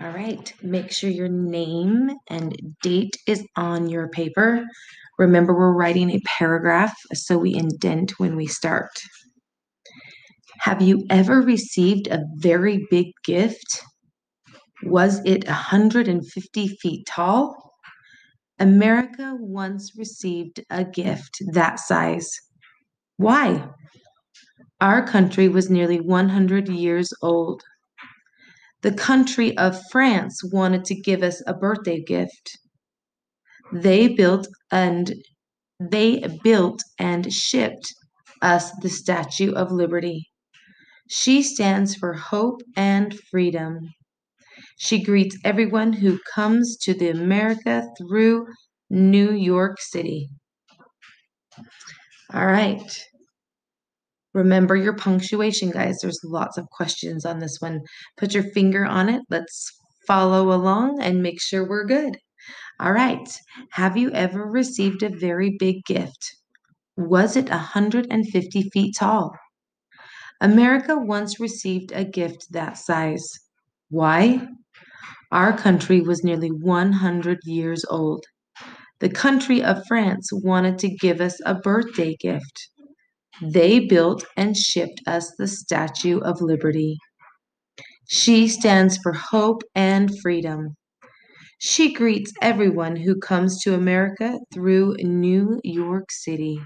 All right, make sure your name and date is on your paper. Remember, we're writing a paragraph, so we indent when we start. Have you ever received a very big gift? Was it 150 feet tall? America once received a gift that size. Why? Our country was nearly 100 years old. The country of France wanted to give us a birthday gift. They built and they built and shipped us the Statue of Liberty. She stands for hope and freedom. She greets everyone who comes to the America through New York City. All right. Remember your punctuation, guys. There's lots of questions on this one. Put your finger on it. Let's follow along and make sure we're good. All right. Have you ever received a very big gift? Was it 150 feet tall? America once received a gift that size. Why? Our country was nearly 100 years old. The country of France wanted to give us a birthday gift. They built and shipped us the Statue of Liberty. She stands for hope and freedom. She greets everyone who comes to America through New York City.